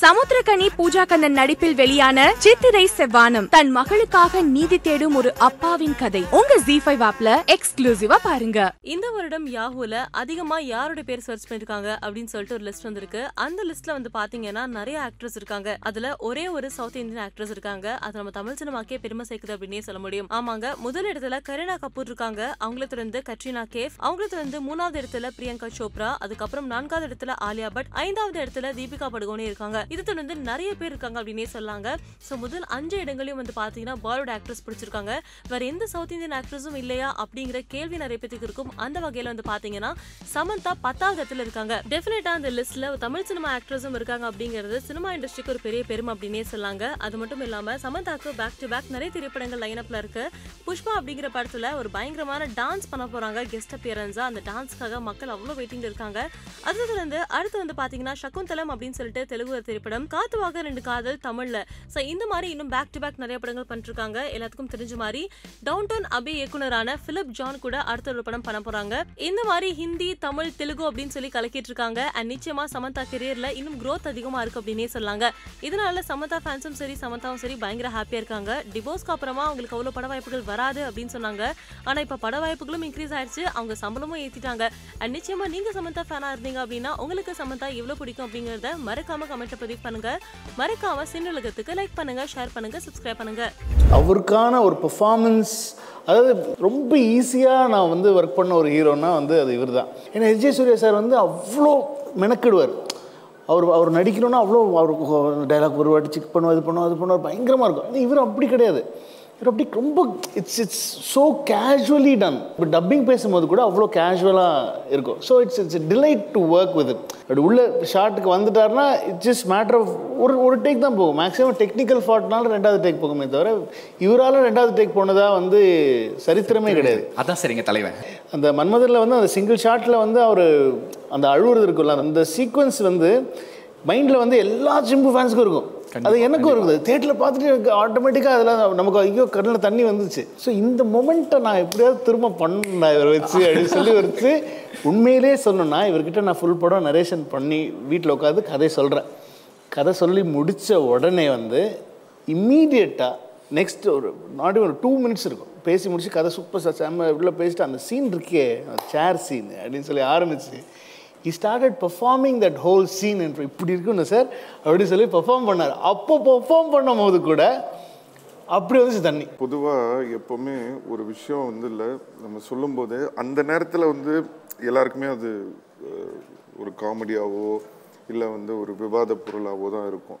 சமுத்திரகனி பூஜா கண்ணன் நடிப்பில் வெளியான சித்திரை செவ்வானம் தன் மகளுக்காக நீதி தேடும் ஒரு அப்பாவின் கதை. உங்க ஜி ஃபைவ் ஆப்ல எக்ஸ்க்ளூசிவா பாருங்க. இந்த வருடம் யாஹூல அதிகமா யாரோட பேர் சர்ச் பண்ணிருக்காங்க அப்படின்னு சொல்லிட்டு ஒரு லிஸ்ட் வந்திருக்கு. அந்த லிஸ்ட்ல வந்து பாத்தீங்கன்னா நிறைய ஆக்ட்ரஸ் இருக்காங்க. அதுல ஒரே ஒரு சவுத் இந்தியன் ஆக்ட்ரஸ் இருக்காங்க. அது நம்ம தமிழ் சினிமாக்கே பெருமை சேர்க்குது அப்படின்னே சொல்ல முடியும். ஆமாங்க முதல் இடத்துல கரீனா கபூர் இருக்காங்க. அவங்கள தொடர்ந்து கட்ரினா கேஃப் அவங்கள தொடர்ந்து மூணாவது இடத்துல பிரியங்கா சோப்ரா அதுக்கப்புறம் நான்காவது இடத்துல ஆலியா பட் ஐந்தாவது இடத்துல தீபிகா படுகோனே இருக்காங்க. இது தொடர்ந்து நிறைய பேர் இருக்காங்க அப்படின்னே சொல்லாங்க. ஸோ முதல் அஞ்சு இடங்களையும் வந்து பார்த்தீங்கன்னா பாலிவுட் ஆக்ட்ரஸ் பிடிச்சிருக்காங்க. வேற எந்த சவுத் இந்தியன் ஆக்ட்ரஸும் இல்லையா அப்படிங்கிற கேள்வி நிறைய பேத்துக்கு இருக்கும். அந்த வகையில் வந்து பார்த்தீங்கன்னா சமந்தா பத்தாவது இடத்துல இருக்காங்க. டெஃபினட்டா அந்த லிஸ்ட்ல தமிழ் சினிமா ஆக்ட்ரஸும் இருக்காங்க அப்படிங்கிறது சினிமா இண்டஸ்ட்ரிக்கு ஒரு பெரிய பெருமை அப்படின்னே சொல்லாங்க. அது மட்டும் இல்லாம சமந்தாக்கு பேக் டு பேக் நிறைய திரைப்படங்கள் லைனப்பில் இருக்கு. புஷ்பா அப்படிங்கிற படத்துல ஒரு பயங்கரமான டான்ஸ் பண்ண போறாங்க. கெஸ்ட் அப்பியரன்ஸா அந்த டான்ஸ்க்காக மக்கள் அவ்வளவு வெயிட்டிங் இருக்காங்க. அது தொடர்ந்து அடுத்து வந்து பாத்தீங்கன்னா சகுந்தலம் அப்படின்னு சொல்லிட்டு தெலுங்கு திரைப்படம் காத்துவாக ரெண்டு காதல் தமிழ்ல. ஸோ இந்த மாதிரி இன்னும் பேக் டு பேக் நிறைய படங்கள் பண்ணிருக்காங்க. எல்லாத்துக்கும் தெரிஞ்ச மாதிரி டவுன் டவுன் அபி இயக்குனரான பிலிப் ஜான் கூட அடுத்த ஒரு படம் பண்ண போறாங்க. இந்த மாதிரி ஹிந்தி தமிழ் தெலுங்கு அப்படின்னு சொல்லி கலக்கிட்டு இருக்காங்க. அண்ட் நிச்சயமா சமந்தா கெரியர்ல இன்னும் க்ரோத் அதிகமா இருக்கு அப்படின்னே சொல்லாங்க. இதனால சமந்தா ஃபேன்ஸும் சரி சமந்தாவும் சரி பயங்கர ஹாப்பியா இருக்காங்க. டிவோர்ஸ்க்கு அப்புறமா அவங்களுக்கு அவ்வளவு பட வாய்ப்புகள் வராது அப்படின்னு சொன்னாங்க. ஆனா இப்ப பட வாய்ப்புகளும் இன்க்ரீஸ் ஆயிடுச்சு அவங்க சம்பளமும் ஏத்திட்டாங்க. அண்ட் நிச்சயமா நீங்க சமந்தா ஃபேனா இருந்தீங்க அப்படின்னா உங்களுக்கு சமந்தா எவ்வளவு பிடிக்கும் அப்படிங்கறத மறக்காம கமெண்ட் கமெண்ட்ல பதிவு பண்ணுங்க. மறக்காம சின்னலகத்துக்கு லைக் பண்ணுங்க ஷேர் பண்ணுங்க சப்ஸ்கிரைப் பண்ணுங்க. அவருக்கான ஒரு பெர்ஃபார்மன்ஸ் அதாவது ரொம்ப ஈஸியாக நான் வந்து ஒர்க் பண்ண ஒரு ஹீரோனா வந்து அது இவர் தான் ஏன்னா எஸ். ஜே. சூர்யா சார் வந்து அவ்வளோ மெனக்கிடுவார். அவர் அவர் நடிக்கணும்னா அவ்வளோ அவருக்கு டைலாக் ஒரு வாட்டி செக் பண்ணுவோம் இது பண்ணுவோம் அது பண்ணுவார் பயங்கரமாக இருக்கும். ஆனால் இவர் அப்படி கிடையாது. இவர் அப்படி ரொம்ப it's it's so casually done இப்போ டப்பிங் பேசும்போது கூட அவ்வளோ கேஷுவலாக இருக்கும். So it's it's delight to work with but உள்ள ஷார்ட்டுக்கு வந்துட்டாருன்னா இட்ஸ் ஜஸ்ட் மேட்டர் ஆஃப் ஒரு ஒரு டேக் தான் போகும். மேக்ஸிமம் டெக்னிக்கல் ஃபால்ட்னால ரெண்டாவது டேக் போகுமே தவிர இவரால் ரெண்டாவது டேக் போனதா வந்து சரித்திரமே கிடையாது. அதான் சரிங்க தலைவன். அந்த மன்மதரில் வந்து அந்த சிங்கிள் ஷாட்டில் வந்து அவர் அந்த அழுவுறது இருக்குல்ல அந்த சீக்வன்ஸ் வந்து மைண்டில் வந்து எல்லா சிம்பு ஃபேன்ஸுக்கும் இருக்கும். அது எனக்கும் இருக்குது தேட்டரில் பார்த்துட்டு எனக்கு ஆட்டோமேட்டிக்காக அதில் நமக்கு ஐயோ கண்ணில் தண்ணி வந்துச்சு. ஸோ இந்த மொமெண்ட்டை நான் எப்படியாவது திரும்ப பண்ண இவரை வச்சு அப்படின்னு சொல்லி வச்சு உண்மையிலே சொல்லணும்னா இவர்கிட்ட நான் ஃபுல் படம் நரேஷன் பண்ணி வீட்டில் உட்காந்து கதை சொல்கிறேன் கதை சொல்லி முடித்த உடனே வந்து இம்மீடியட்டாக நெக்ஸ்ட் ஒரு நாட் ஒரு டூ மினிட்ஸ் இருக்கும். பேசி முடிச்சு கதை சூப்பர் சார் செம்ம உள்ள பேசிட்டு அந்த சீன் இருக்கே சேர் சீன் அப்படின்னு சொல்லி ஆரம்பிச்சு he started performing that whole scene என்று இப்படி இருக்குன்னு சார் அப்படின்னு சொல்லி பெர்ஃபார்ம் பண்ணார். அப்போ பெர்ஃபார்ம் பண்ணும் போது கூட அப்படி வந்துச்சு தண்ணி. பொதுவாக எப்போவுமே ஒரு விஷயம் வந்து இல்லை நம்ம சொல்லும்போது அந்த நேரத்தில் வந்து எல்லாருக்குமே அது ஒரு காமெடியாவோ இல்லை வந்து ஒரு விவாத பொருளாவோ தான் இருக்கும்.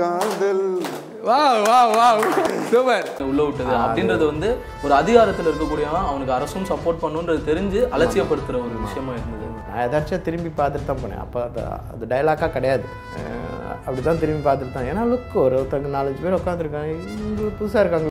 kadhal. வா வா வா சூப்பர். உள்ள விட்டது. அப்படின்றது வந்து ஒரு அதிகாரத்தில் இருக்கக்கூடியவன் அவனுக்கு அரசும் சப்போர்ட் பண்ணுன்றது தெரிஞ்சு அலட்சியப்படுத்துற ஒரு விஷயமா இருந்தது. நான் எதாச்சும் திரும்பி பார்த்துட்டு தான் போனேன். அப்போ அது அது டைலாக்காக கிடையாது. அப்படி தான் திரும்பி பார்த்துட்டு தான். ஏன்னா லுக் ஒரு ஒருத்தங்க நாலஞ்சு பேர் உட்காந்துருக்காங்க இவங்க புதுசாக இருக்காங்க.